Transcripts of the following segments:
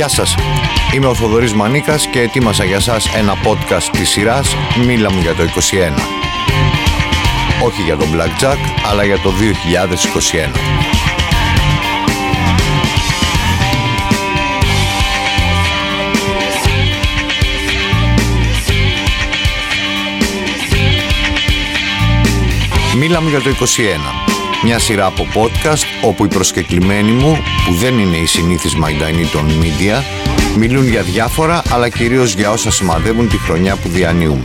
Γεια σας, είμαι ο Θοδωρής Μανίκας και ετοίμασα για σας ένα podcast της σειράς «Μίλα μου για το 21». Όχι για τον Blackjack, αλλά για το 2021. Μίλα μου για το 21 μια σειρά από podcast όπου οι προσκεκλημένοι μου, που δεν είναι οι συνήθεις μαϊντανοί των media, μιλούν για διάφορα αλλά κυρίως για όσα σημαδεύουν τη χρονιά που διανύουμε.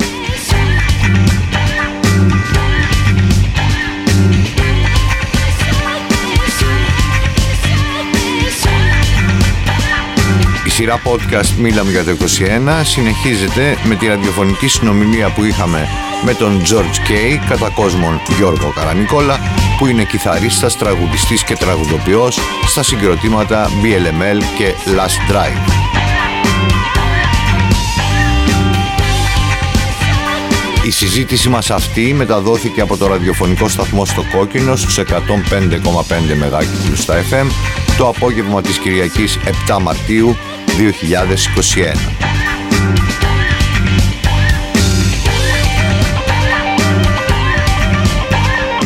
Η σειρά podcast «Μίλαμε για το 21» συνεχίζεται με τη ραδιοφωνική συνομιλία που είχαμε με τον George Kay, κατά κόσμον Γιώργο Καρανικόλα, που είναι κιθαρίστας, τραγουδιστής και τραγουδοποιός στα συγκροτήματα BLML και Last Drive. Η συζήτηση μας αυτή μεταδόθηκε από το ραδιοφωνικό σταθμό στο Κόκκινο στους 105,5 MHz στα FM το απόγευμα της Κυριακής 7 Μαρτίου 2021.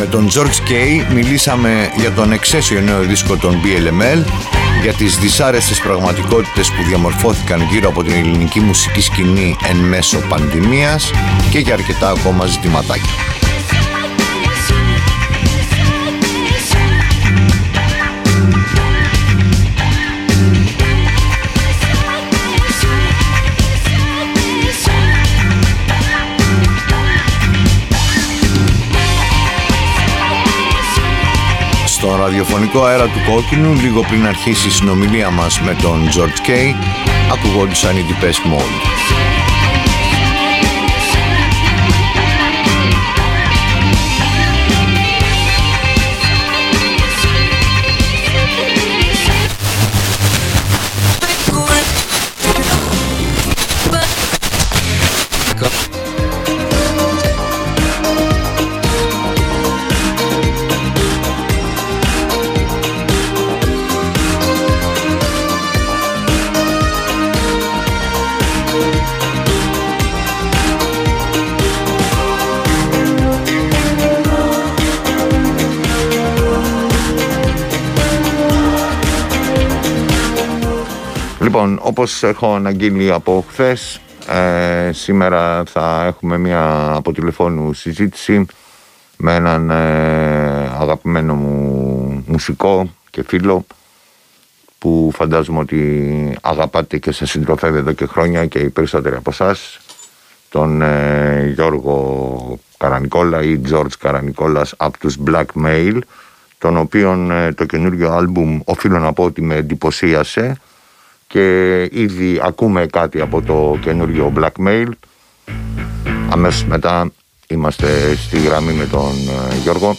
Τον George Kay μιλήσαμε για τον εξαίσιο νέο δίσκο των BLML, για τις δυσάρεστες πραγματικότητες που διαμορφώθηκαν γύρω από την ελληνική μουσική σκηνή εν μέσω πανδημίας και για αρκετά ακόμα ζητηματάκια. Ραδιοφωνικό αέρα του Κόκκινου λίγο πριν αρχίσει η συνομιλία μας με τον George Kay ακουγόντουσαν οι Depeche Mode. Λοιπόν, όπως έχω αναγγείλει από χθες, ε, σήμερα θα έχουμε μια από τηλεφώνου συζήτηση με έναν ε, αγαπημένο μου μουσικό και φίλο που φαντάζομαι ότι αγαπάτε και σε συντροφεύει εδώ και χρόνια και οι περισσότεροι από εσάς, τον ε, Γιώργο Καρανικόλα ή George Καρανικόλας από τους Blackmail τον οποίον το καινούριο άλμπουμ οφείλω να πω ότι με εντυπωσίασε και ήδη ακούμε κάτι από το καινούριο Blackmail. Αμέσως μετά είμαστε στη γραμμή με τον ε, Γιώργο.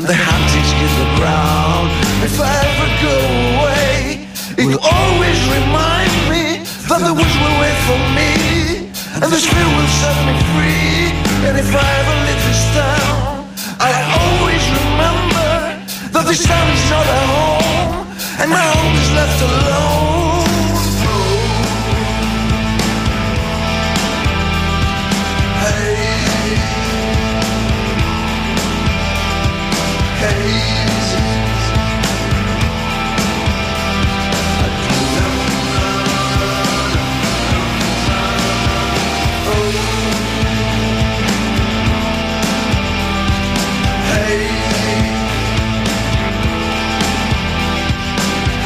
And the hunting's in the ground. If I ever go away, it will always remind me that the woods will wait for me and the spirit will set me free. And if I ever leave this town, I always remember that this town is not a home, and my home is left alone.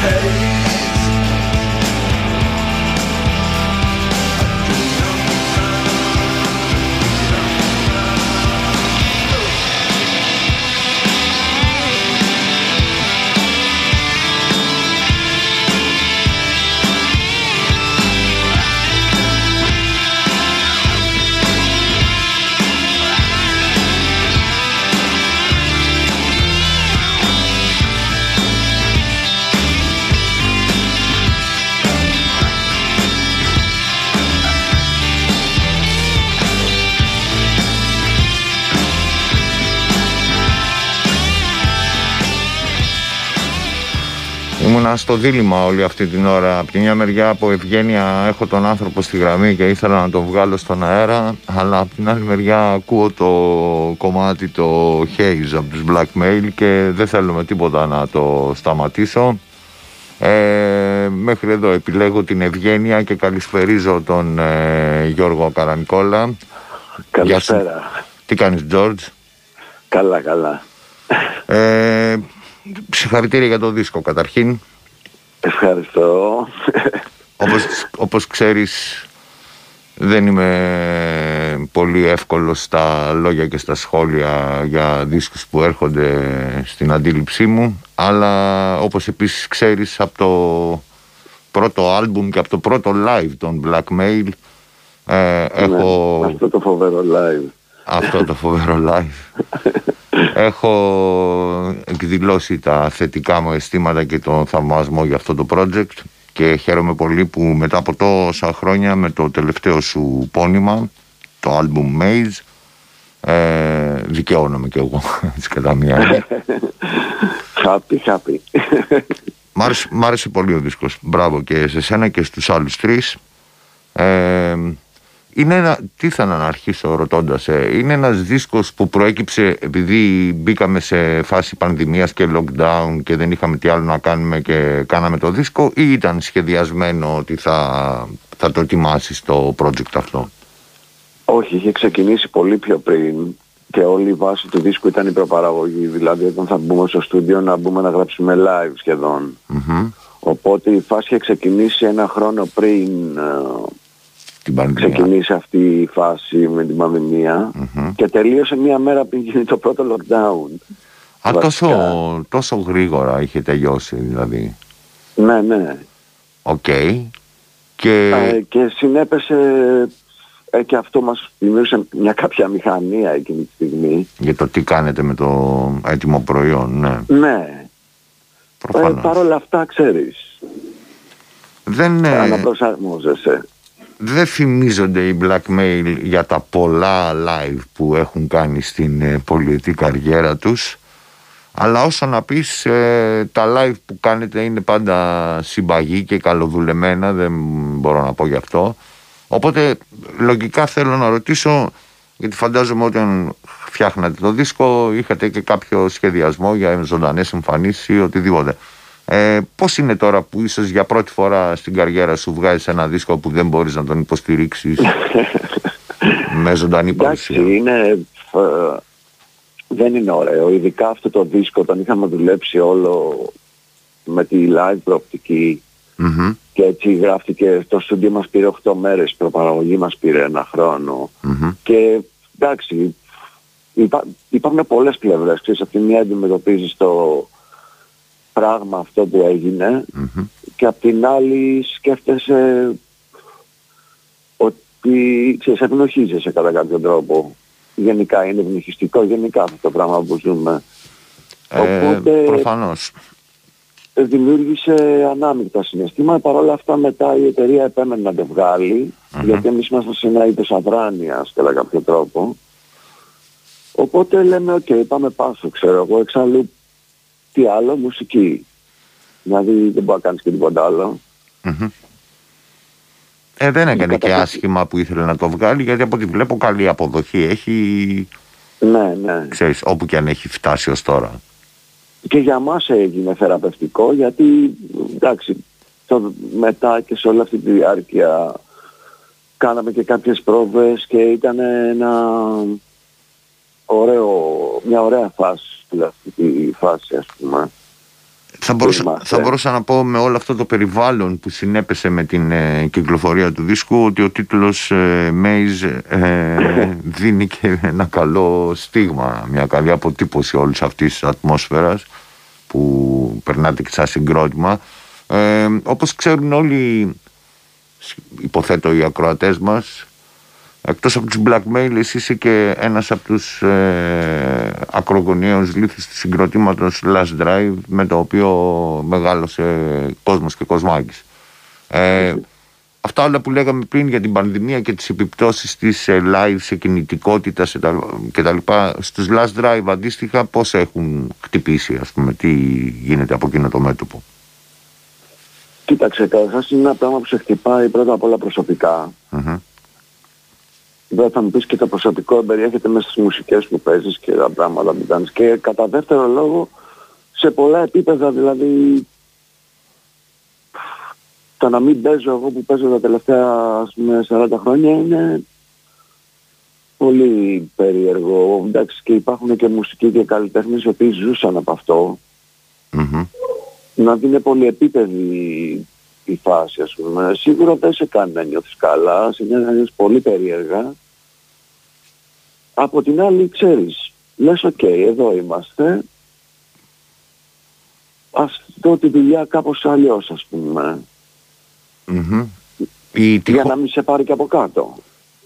Hey. Στο δίλημα όλη αυτή την ώρα. Από τη μια μεριά από ευγένεια έχω τον άνθρωπο στη γραμμή και ήθελα να τον βγάλω στον αέρα, αλλά από την άλλη μεριά ακούω το κομμάτι το Haze από τους Blackmail και δεν θέλω με τίποτα να το σταματήσω. Ε, μέχρι εδώ επιλέγω την ευγένεια και καλησπερίζω τον ε, Γιώργο Καρανικόλα. Καλησπέρα. Τι κάνεις George? Καλά, καλά. Ε, Συγχαρητήρια για το δίσκο καταρχήν. Ευχαριστώ. Όπως, όπως ξέρεις δεν είμαι πολύ εύκολος στα λόγια και στα σχόλια για δίσκους που έρχονται στην αντίληψή μου αλλά όπως επίσης ξέρεις από το πρώτο άλμπουμ και από το πρώτο live των Blackmail ε, ναι, έχω... Αυτό το φοβερό live. Αυτό το φοβερό live. Έχω εκδηλώσει τα θετικά μου αισθήματα και τον θαυμασμό για αυτό το project και χαίρομαι πολύ που μετά από τόσα χρόνια με το τελευταίο σου πόνημα, το album Maze, ε, δικαιώνομαι κι εγώ, έτσι κατά μία Happy, happy. Μ' άρεσε, πολύ ο δίσκος. Μπράβο και σε σένα και στους άλλους τρεις. Ε, είναι ένα, τι θα να αρχίσω ρωτώντας, ε, είναι ένας δίσκος που προέκυψε επειδή μπήκαμε σε φάση πανδημίας και lockdown και δεν είχαμε τι άλλο να κάνουμε και κάναμε το δίσκο ή ήταν σχεδιασμένο ότι θα, θα το ετοιμάσεις το project αυτό; Όχι, είχε ξεκινήσει πολύ πιο πριν και όλη η βάση του δίσκου ήταν η προπαραγωγή. Δηλαδή όταν θα μπούμε στο στούντιο να μπούμε να γράψουμε live σχεδον Οπότε η φάση είχε ξεκινήσει ένα χρόνο πριν ε, την πανδημία. Ξεκινήσει αυτή η φάση με την πανδημία και τελείωσε μία μέρα πριν γίνει το πρώτο lockdown. Α, τόσο, τόσο γρήγορα είχε τελειώσει δηλαδή. Ναι, ναι. Οκ. Και... και συνέπεσε ε, και αυτό μας δημιούργησε μια κάποια αμηχανία εκείνη τη στιγμή. Για το τι κάνετε με το έτοιμο προϊόν, ναι. Ναι. Προφανώς. Ε, Παρ' όλα αυτά ξέρεις. Δεν... Αναπροσαρμόζεσαι δεν φημίζονται οι Blackmail για τα πολλά live που έχουν κάνει στην ε, πολιτική καριέρα τους. Αλλά όσο να πεις ε, τα live που κάνετε είναι πάντα συμπαγή και καλοδουλεμένα δεν μπορώ να πω γι' αυτό. Οπότε λογικά θέλω να ρωτήσω γιατί φαντάζομαι όταν φτιάχνατε το δίσκο είχατε και κάποιο σχεδιασμό για ζωντανές εμφανίσεις ή οτιδήποτε ε, πώς είναι τώρα που ίσως για πρώτη φορά στην καριέρα σου βγάζεις ένα δίσκο που δεν μπορείς να τον υποστηρίξεις με ζωντανή παρουσία; Εντάξει, είναι, ε, δεν είναι ωραίο. Ειδικά αυτό το δίσκο όταν είχαμε δουλέψει όλο με τη live προοπτικη και έτσι γράφτηκε, το στούντιο μας πήρε 8 μέρες, η προπαραγωγή μας πήρε ένα και εντάξει, υπά, υπάρχουν πολλές πλευρές. Ξέρεις, από τη μία αντιμετωπίζεις το, πράγμα αυτό που έγινε και απ' την άλλη σκέφτεσαι ότι ξέρεις, ευνοχίζεσαι κατά κάποιο τρόπο. Γενικά είναι ευνοχιστικό γενικά αυτό το πράγμα που ζούμε. Ε, Οπότε προφανώς. δημιούργησε ανάμεικτα συναισθήματα. Παρ' όλα αυτά μετά η εταιρεία επέμενε να το βγάλει γιατί εμείς ήμασταν σε ένα είδος αδράνειας κατά κάποιο τρόπο. Οπότε λέμε, ok, okay, πάμε πάσο, ξέρω εγώ, εξάλλου τι άλλο, μουσική. Δηλαδή δεν μπορεί να κάνεις και τίποτα Ε, δεν έκανε και άσχημα που ήθελε να το βγάλει, γιατί από ό,τι βλέπω καλή αποδοχή έχει. Ναι, ναι. Ξέρεις, όπου και αν έχει φτάσει ως τώρα. Και για μας έγινε θεραπευτικό, γιατί εντάξει, το, μετά και σε όλη αυτή τη διάρκεια κάναμε και κάποιες πρόβες και ήταν ένα ωραίο, μια ωραία φάση, αυτή τη φάση ας πούμε. Θα μπορούσα, θα μπορούσα να πω με όλο αυτό το περιβάλλον που συνέπεσε με την ε, κυκλοφορία του δίσκου ότι ο τίτλος ε, Maze ε, δίνει και ένα καλό στίγμα, μια καλή αποτύπωση όλης αυτής της ατμόσφαιρας που περνάτε και σαν συγκρότημα. Ε, όπως ξέρουν όλοι, υποθέτω οι ακροατές μας, Εκτός από τους blackmail εσύ είσαι και ένας από τους ε, ακρογωνιαίους λήθους του συγκροτήματος Last Drive με το οποίο μεγάλωσε κόσμος και κοσμάκης. Ε, αυτά όλα που λέγαμε πριν για την πανδημία και τις επιπτώσεις της ε, live σε κινητικότητας και τα λοιπά στους Last Drive αντίστοιχα πώς έχουν χτυπήσει ας πούμε τι γίνεται από εκείνο το μέτωπο; Κοίταξε, καταρχάς είναι ένα πράγμα που σε χτυπάει πρώτα απ' όλα προσωπικά. Δεν θα μου πεις και το προσωπικό περιέχεται μέσα στις μουσικές που παίζεις και τα πράγματα που κάνεις. Και κατά δεύτερο λόγο σε πολλά επίπεδα δηλαδή το να μην παίζω εγώ που παίζω τα τελευταία ας πούμε 40 χρόνια είναι πολύ περίεργο. Εντάξει και υπάρχουν και μουσικοί και καλλιτέχνες οι οποίοι ζούσαν από αυτό. Mm-hmm. Να είναι πολύ επίπεδη η φάση ας πούμε. Σίγουρα δεν σε κάνει να νιώθεις καλά, σε νιώθεις πολύ περίεργα. Από την άλλη ξέρεις, λες οκ, εδώ είμαστε, ας δω τη δουλειά κάπως αλλιώς ας πούμε. Mm-hmm. Η τυχο... Για να μην σε πάρει και από κάτω.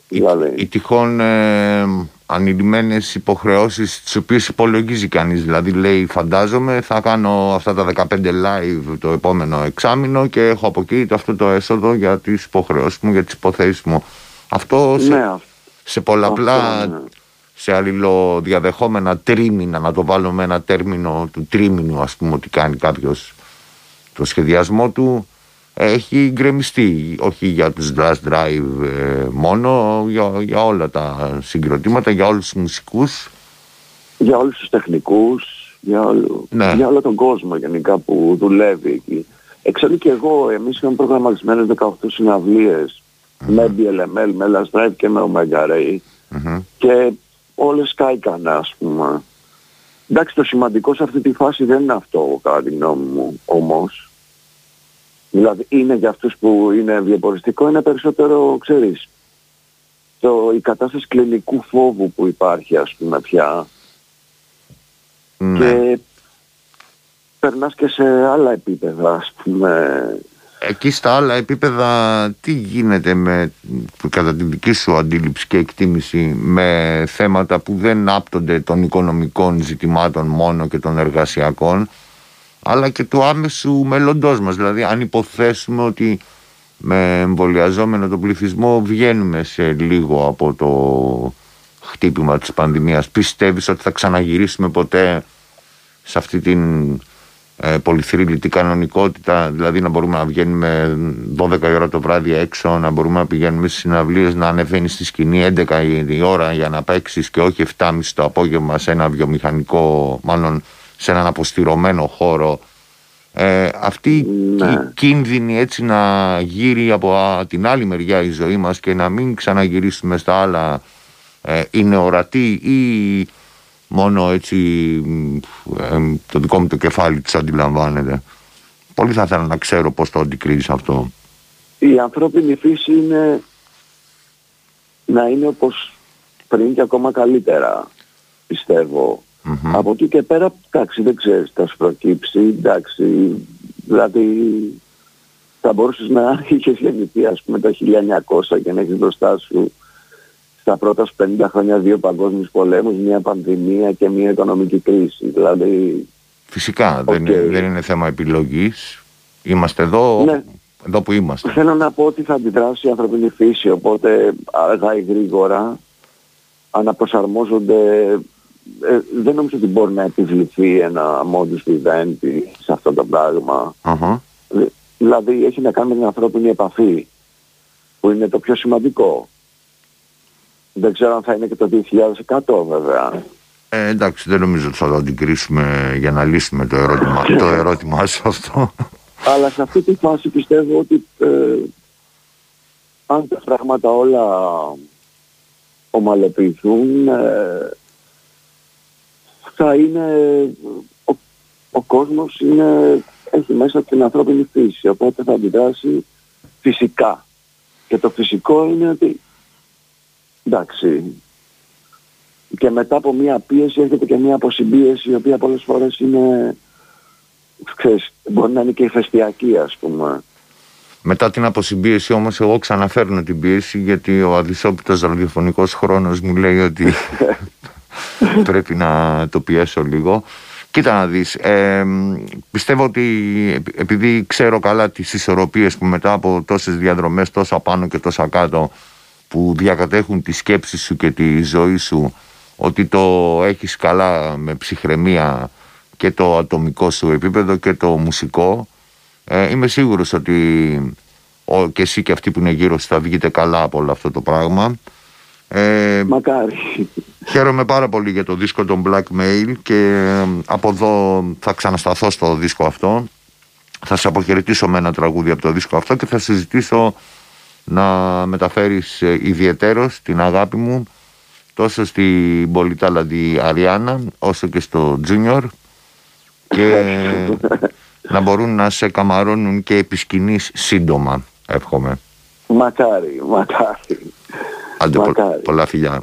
Οι, δηλαδή. οι τυχόν ε, ανειλημμένες υποχρεώσεις τις οποίες υπολογίζει κανείς. Δηλαδή λέει φαντάζομαι θα κάνω αυτά τα 15 live το επόμενο εξάμηνο και έχω από εκεί το, αυτό το έσοδο για τις υποχρεώσεις μου, για τις υποθέσεις μου. Αυτό σε, ναι, σε πολλαπλά ναι σε αλληλοδιαδεχόμενα τρίμηνα, να το βάλω με ένα τέρμινο του τρίμηνου ας πούμε ότι κάνει κάποιος το σχεδιασμό του έχει γκρεμιστεί όχι για τους Last Drive ε, μόνο για, για όλα τα συγκροτήματα για όλους τους μουσικούς για όλους τους τεχνικούς για, όλο, ναι. για όλο τον κόσμο γενικά που δουλεύει εκεί εξάλλου και εγώ εμείς είχαμε προγραμματισμένες 18 συναυλίες mm-hmm. με BLML, με Last Drive και με Omega Ray mm-hmm. και όλες κάηκαν ας πούμε. Εντάξει το σημαντικό σε αυτή τη φάση δεν είναι αυτό κατά τη γνώμη μου όμως. Δηλαδή είναι για αυτούς που είναι διαποριστικό είναι περισσότερο ξέρεις το, η κατάσταση κλινικού φόβου που υπάρχει ας πούμε πια ναι. και περνάς και σε άλλα επίπεδα ας πούμε εκεί στα άλλα επίπεδα τι γίνεται με, κατά τη δική σου αντίληψη και εκτίμηση με θέματα που δεν άπτονται των οικονομικών ζητημάτων μόνο και των εργασιακών αλλά και του άμεσου μέλλοντός μας. Δηλαδή αν υποθέσουμε ότι με εμβολιαζόμενο τον πληθυσμό βγαίνουμε σε λίγο από το χτύπημα της πανδημίας πιστεύεις ότι θα ξαναγυρίσουμε ποτέ σε αυτή την ε, πολυθρύλητη κανονικότητα, δηλαδή να μπορούμε να βγαίνουμε 12 η ώρα το βράδυ έξω, να μπορούμε να πηγαίνουμε στις συναυλίες, να ανεβαίνεις στη σκηνή 11 η ώρα για να παίξεις και όχι 7.30 το απόγευμα σε ένα βιομηχανικό, μάλλον σε έναν αποστηρωμένο χώρο. Ε, αυτή ναι. η κίνδυνη έτσι να γύρει από την άλλη μεριά η ζωή μας και να μην ξαναγυρίσουμε στα άλλα ε, είναι ορατή ή μόνο έτσι το δικό μου το κεφάλι της αντιλαμβάνεται. Πολύ θα ήθελα να ξέρω πώς το αντικρίζεις αυτό. Η ανθρώπινη φύση είναι να είναι όπως πριν και ακόμα καλύτερα, πιστεύω. Από εκεί και πέρα, εντάξει, δεν ξέρεις, θα σου προκύψει, εντάξει, δηλαδή θα μπορούσες να είχες γεννηθεί ας πούμε το 1900 και να έχεις μπροστά σου στα πρώτα σου 50 χρόνια δύο παγκόσμιους πολέμους, μια πανδημία και μια οικονομική κρίση. Δηλαδή... Φυσικά, δεν, είναι, δεν είναι θέμα επιλογής. Είμαστε εδώ, ναι. εδώ που είμαστε. Θέλω να πω ότι θα αντιδράσει η ανθρωπινή φύση, οπότε αργά ή γρήγορα αναπροσαρμόζονται ε, δεν νομίζω ότι μπορεί να επιβληθεί ένα modus vivendi σε αυτό το πραγμα Δηλαδή έχει να κάνει με την ανθρώπινη επαφή που είναι το πιο σημαντικό. Δεν ξέρω αν θα είναι και το 2100 βέβαια. Ε, εντάξει, δεν νομίζω ότι θα το αντικρίσουμε για να λύσουμε το ερώτημα, το ερώτημά σου αυτό. Αλλά σε αυτή τη φάση πιστεύω ότι ε, αν τα πράγματα όλα ομαλοποιηθούν ε, θα είναι ο, ο κόσμος είναι, έχει μέσα την ανθρώπινη φύση οπότε θα αντιδράσει φυσικά. Και το φυσικό είναι ότι εντάξει και μετά από μια πίεση έρχεται και μια αποσυμπίεση η οποία πολλές φορές είναι ξέρεις, μπορεί να είναι και ηφαιστειακή ας πούμε. Μετά την αποσυμπίεση όμως εγώ ξαναφέρνω την πίεση γιατί ο αδυσόπιτος ραδιοφωνικός χρόνος μου λέει ότι πρέπει να το πιέσω λίγο. Κοίτα να δεις, ε, πιστεύω ότι επειδή ξέρω καλά τις ισορροπίες που μετά από τόσες διαδρομές τόσα πάνω και τόσα κάτω που διακατέχουν τη σκέψη σου και τη ζωή σου ότι το έχεις καλά με ψυχραιμία και το ατομικό σου επίπεδο και το μουσικό ε, είμαι σίγουρος ότι ο, και εσύ και αυτοί που είναι γύρω σου θα βγείτε καλά από όλο αυτό το πράγμα ε, Μακάρι. Χαίρομαι πάρα πολύ για το δίσκο των Blackmail και από εδώ θα ξανασταθώ στο δίσκο αυτό. Θα σε αποχαιρετήσω με ένα τραγούδι από το δίσκο αυτό και θα συζητήσω να μεταφέρεις ε, ιδιαιτέρως την αγάπη μου τόσο στην Πολυτάλαντη Αριάννα όσο και στο Junior και να μπορούν να σε καμαρώνουν και επισκηνείς σύντομα εύχομαι. Μακάρι, μακάρι. Άντε, πολλά φιλιά.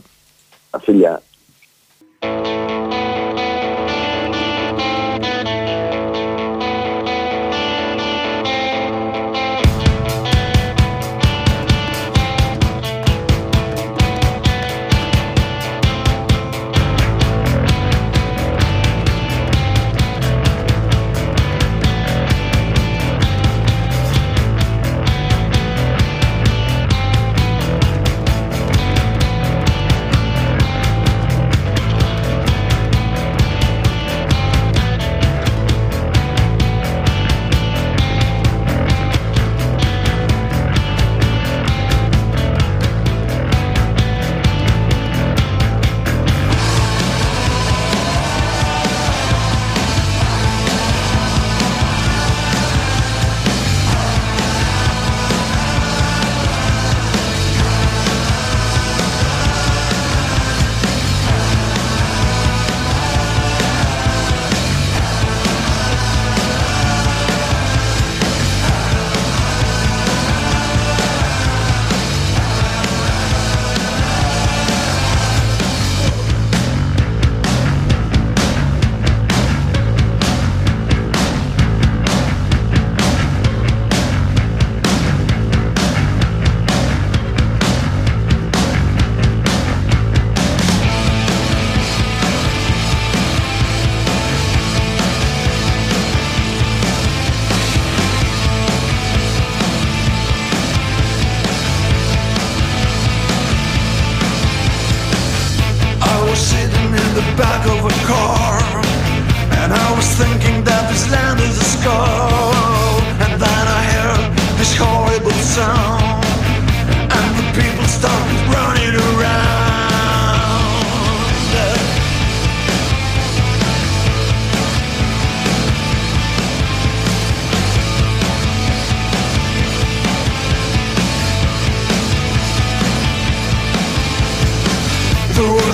Φιλιά.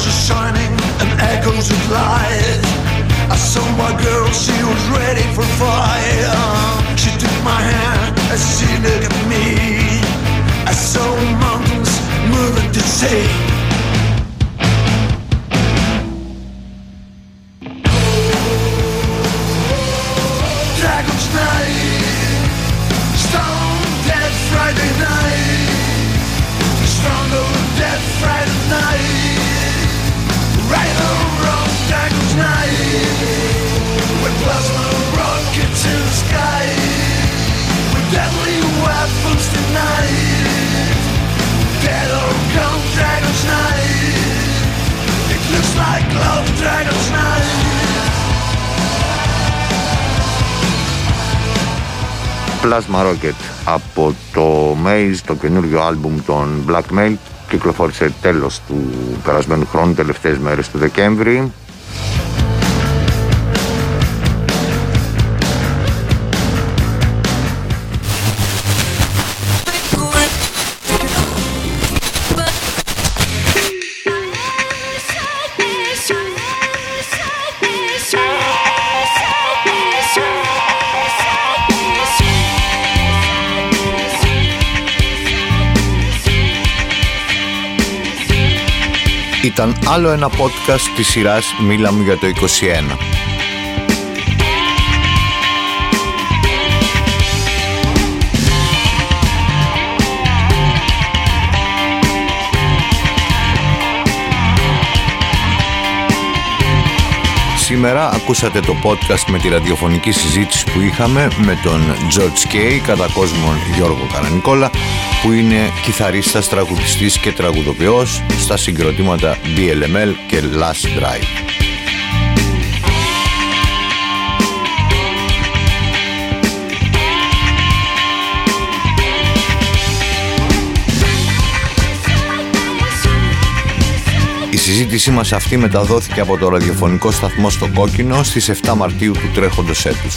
stars are shining and echoes of light. I saw my girl, she was ready for fire. She took my hand as she looked at me. I saw mountains moving to sea. Dragon's night, stone dead Friday night, stronger dead Friday night. Plasma Rocket από το Maze, το καινούργιο άλμπουμ των Blackmail κυκλοφόρησε τέλος του περασμένου χρόνου, τελευταίες μέρες του Δεκέμβρη Ήταν άλλο ένα podcast της σειράς «Μίλα μου για το 21». Σήμερα ακούσατε το podcast με τη ραδιοφωνική συζήτηση που είχαμε με τον George Kay, κατά κόσμον Γιώργο Καρανικόλα, που είναι κιθαρίστας, τραγουδιστής και τραγουδοποιός στα συγκροτήματα BLML και Last Drive. Συζήτησή μας αυτή μεταδόθηκε από το ραδιοφωνικό σταθμό στο Κόκκινο στις 7 Μαρτίου του τρέχοντος έτους.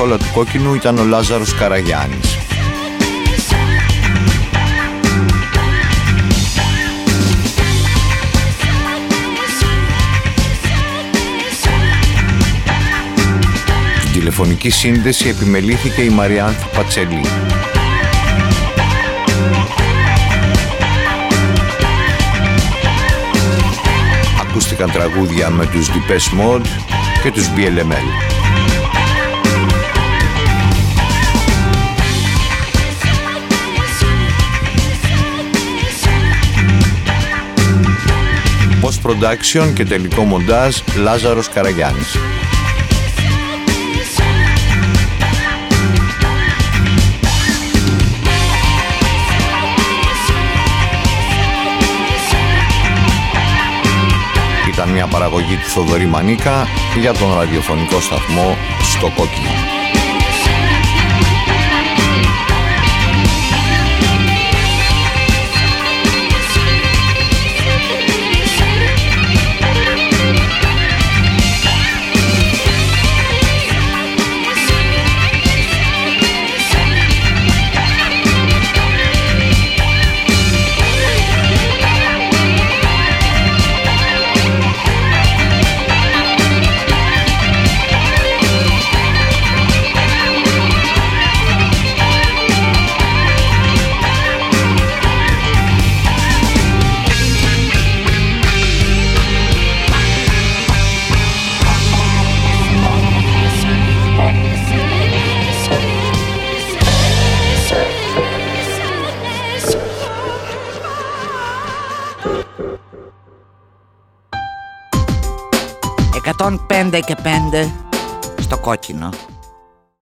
Κονσόλα του κόκκινου ήταν ο Λάζαρος Καραγιάννης. Την τηλεφωνική σύνδεση επιμελήθηκε η Μαριάνθη Πατσελή. Ακούστηκαν τραγούδια με τους Depeche Mode και τους BLML. Post-Production και τελικό μοντάζ Λάζαρος Καραγιάννης. Ήταν μια παραγωγή του Θοδωρή Μανίκα για τον ραδιοφωνικό σταθμό στο Κόκκινο. Και 5 στο κόκκινο.